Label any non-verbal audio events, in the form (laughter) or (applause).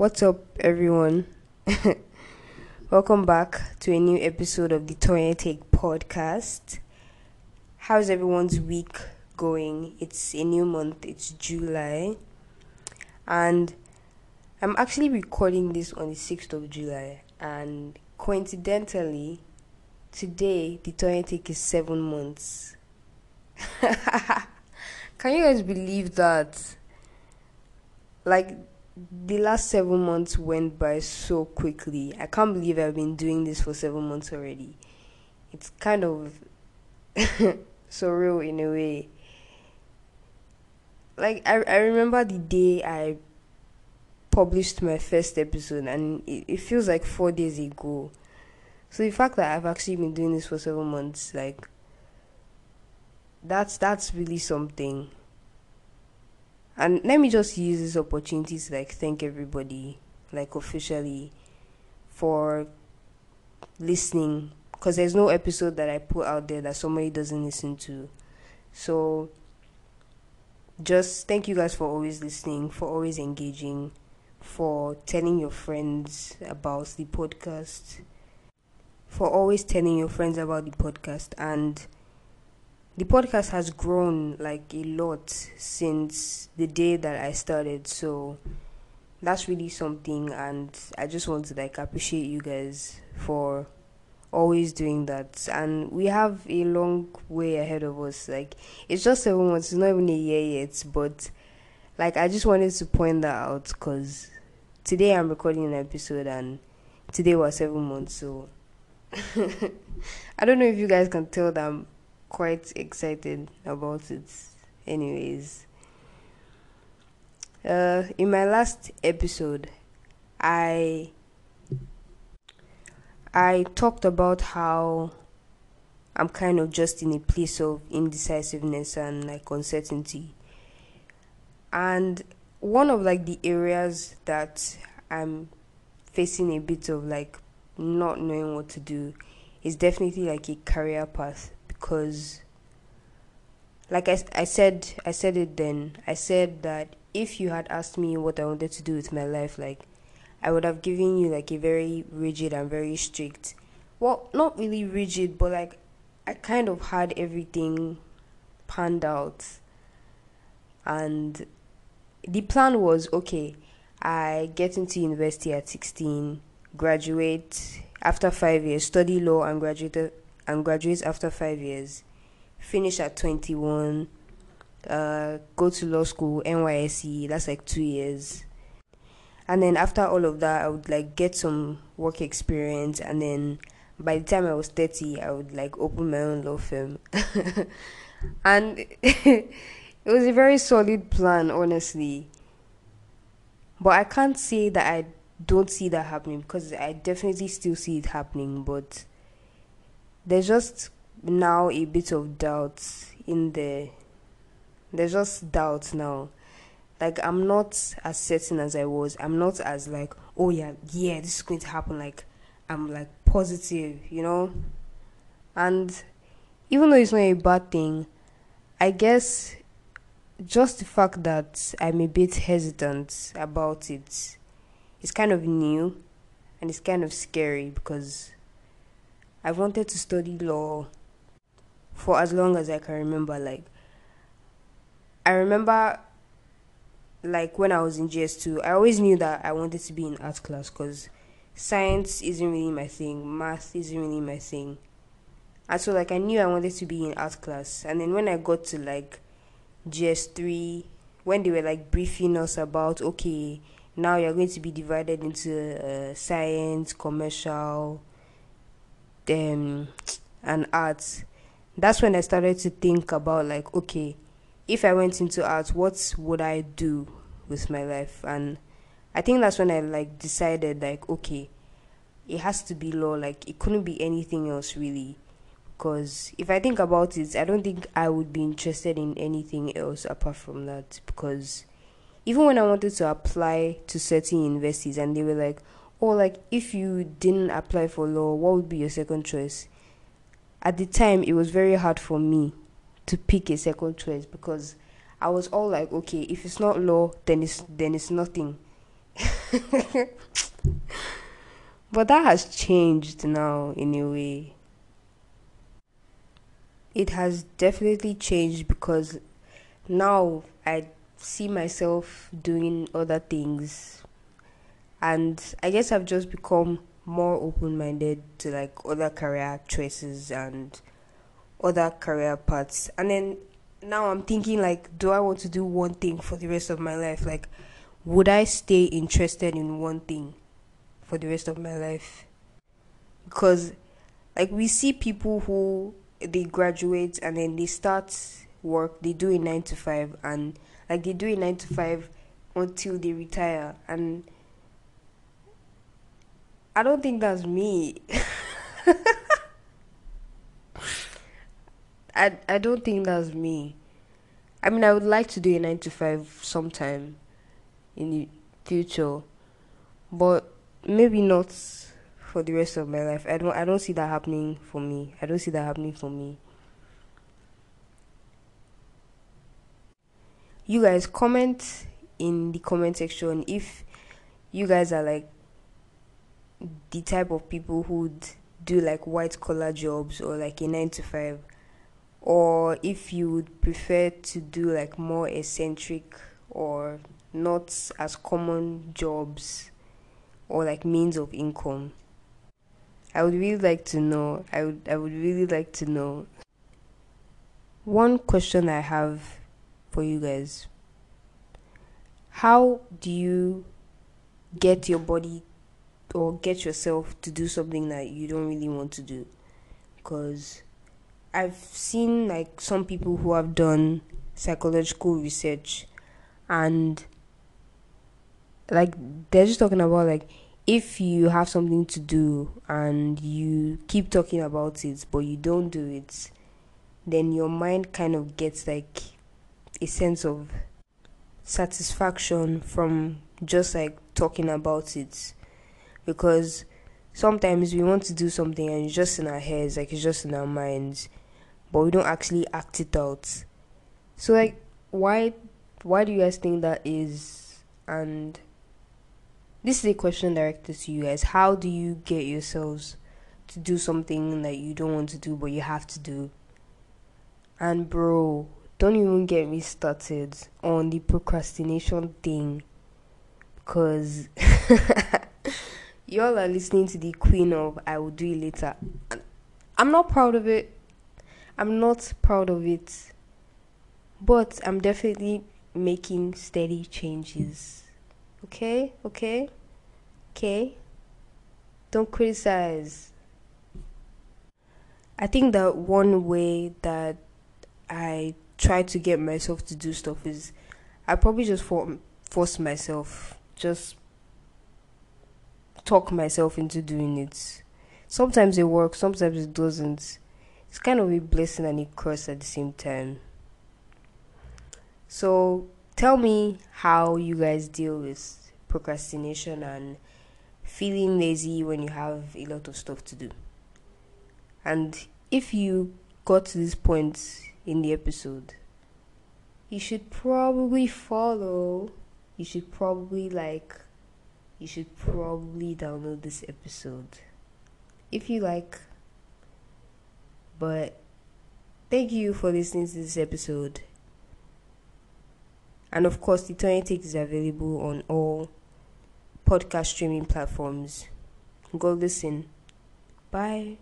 What's up, everyone? (laughs) Welcome back to a new episode of the Toy Take podcast. How's everyone's week going? It's a new month, it's July, and I'm actually recording this on the 6th of July, and coincidentally, today the Toy Take is seven months. (laughs) Can you guys believe that? Like, the last seven months went by so quickly. I can't believe I've been doing this for seven months already. It's kind of (laughs) surreal in a way. Like I I remember the day I published my first episode and it, it feels like four days ago. So the fact that I've actually been doing this for seven months, like that's that's really something. And let me just use this opportunity to like thank everybody, like officially, for listening. Because there's no episode that I put out there that somebody doesn't listen to. So, just thank you guys for always listening, for always engaging, for telling your friends about the podcast, for always telling your friends about the podcast. And the podcast has grown like a lot since the day that I started. So that's really something and I just want to like appreciate you guys for always doing that and we have a long way ahead of us like it's just seven months it's not even a year yet but like i just wanted to point that out because today i'm recording an episode and today was seven months so (laughs) i don't know if you guys can tell that i'm quite excited about it. Anyways, uh, in my last episode, I I talked about how I'm kind of just in a place of indecisiveness and like uncertainty. And one of like the areas that I'm facing a bit of like not knowing what to do is definitely like a career path because like I, I said I said it then. I said that if you had asked me what I wanted to do with my life like I would have given you like a very rigid and very strict well not really rigid but like I kind of had everything planned out. And the plan was okay I get into university at 16 graduate after 5 years study law and graduate and graduate after five years, finish at 21, uh, go to law school, NYSC, that's like two years. And then after all of that, I would like get some work experience, and then by the time I was 30, I would like open my own law firm. (laughs) and (laughs) it was a very solid plan, honestly. But I can't say that I don't see that happening because I definitely still see it happening, but there's just now a bit of doubt in there. There's just doubt now. Like I'm not as certain as I was. I'm not as like, oh yeah, yeah, this is going to happen. Like I'm like positive, you know. And even though it's not a bad thing, I guess just the fact that I'm a bit hesitant about it is kind of new and it's kind of scary because I wanted to study law for as long as I can remember. Like, I remember, like, when I was in JS2, I always knew that I wanted to be in art class because science isn't really my thing, math isn't really my thing. And so, like, I knew I wanted to be in art class. And then when I got to, like, JS3, when they were, like, briefing us about, okay, now you're going to be divided into uh, science, commercial, um, and arts, that's when I started to think about like, okay, if I went into arts, what would I do with my life? And I think that's when I like decided like, okay, it has to be law. Like it couldn't be anything else really. Because if I think about it, I don't think I would be interested in anything else apart from that. Because even when I wanted to apply to certain universities and they were like, or like if you didn't apply for law what would be your second choice? At the time it was very hard for me to pick a second choice because i was all like okay if it's not law then it's then it's nothing. (laughs) But that has changed now in a way. It has definitely changed because now I see myself doing other things and I guess I've just become more open minded to like other career choices and other career paths. And then now I'm thinking like do I want to do one thing for the rest of my life? Like would I stay interested in one thing for the rest of my life? Because like we see people who they graduate and then they start work, they do a 9 to 5 and like they do a 9 to 5 until they retire and I don't think that's me. (laughs) I I don't think that's me. I mean, I would like to do a nine to five sometime in the future, but maybe not for the rest of my life. I don't I don't see that happening for me. I don't see that happening for me. You guys comment in the comment section if you guys are like the type of people who'd do like white collar jobs or like a 9 to 5 or if you would prefer to do like more eccentric or not as common jobs or like means of income i would really like to know i would i would really like to know. One question i have for you guys. How do you get your body or get yourself to do something that you don't really want to do. Because I've seen like some people who have done psychological research and like they're just talking about like if you have something to do and you keep talking about it but you don't do it then your mind kind of gets like a sense of satisfaction from just like talking about it because sometimes we want to do something and it's just in our heads, like it's just in our minds, but we don't actually act it out. So like why why do you guys think that is and this is a question directed to you guys. How do you get yourselves to do something that you don't want to do but you have to do? And bro, don't even get me started on the procrastination thing because (laughs) y'all are listening to the queen of I will do it later. I'm not proud of it. I'm not proud of it. But I'm definitely making steady changes. Okay? Okay? Okay? Don't criticize. I think that one way that I try to get myself to do stuff is I probably just for, force myself. Just talk myself into doing it. Sometimes it works, sometimes it doesn't. It's kind of a blessing and a curse at the same time. So tell me how you guys deal with procrastination and feeling lazy when you have a lot of stuff to do. And if you got to this point in the episode, you should probably follow. You should probably like you should probably download this episode if you like. But thank you for listening to this episode. And of course, the Tony Takes is available on all podcast streaming platforms. Go listen. Bye.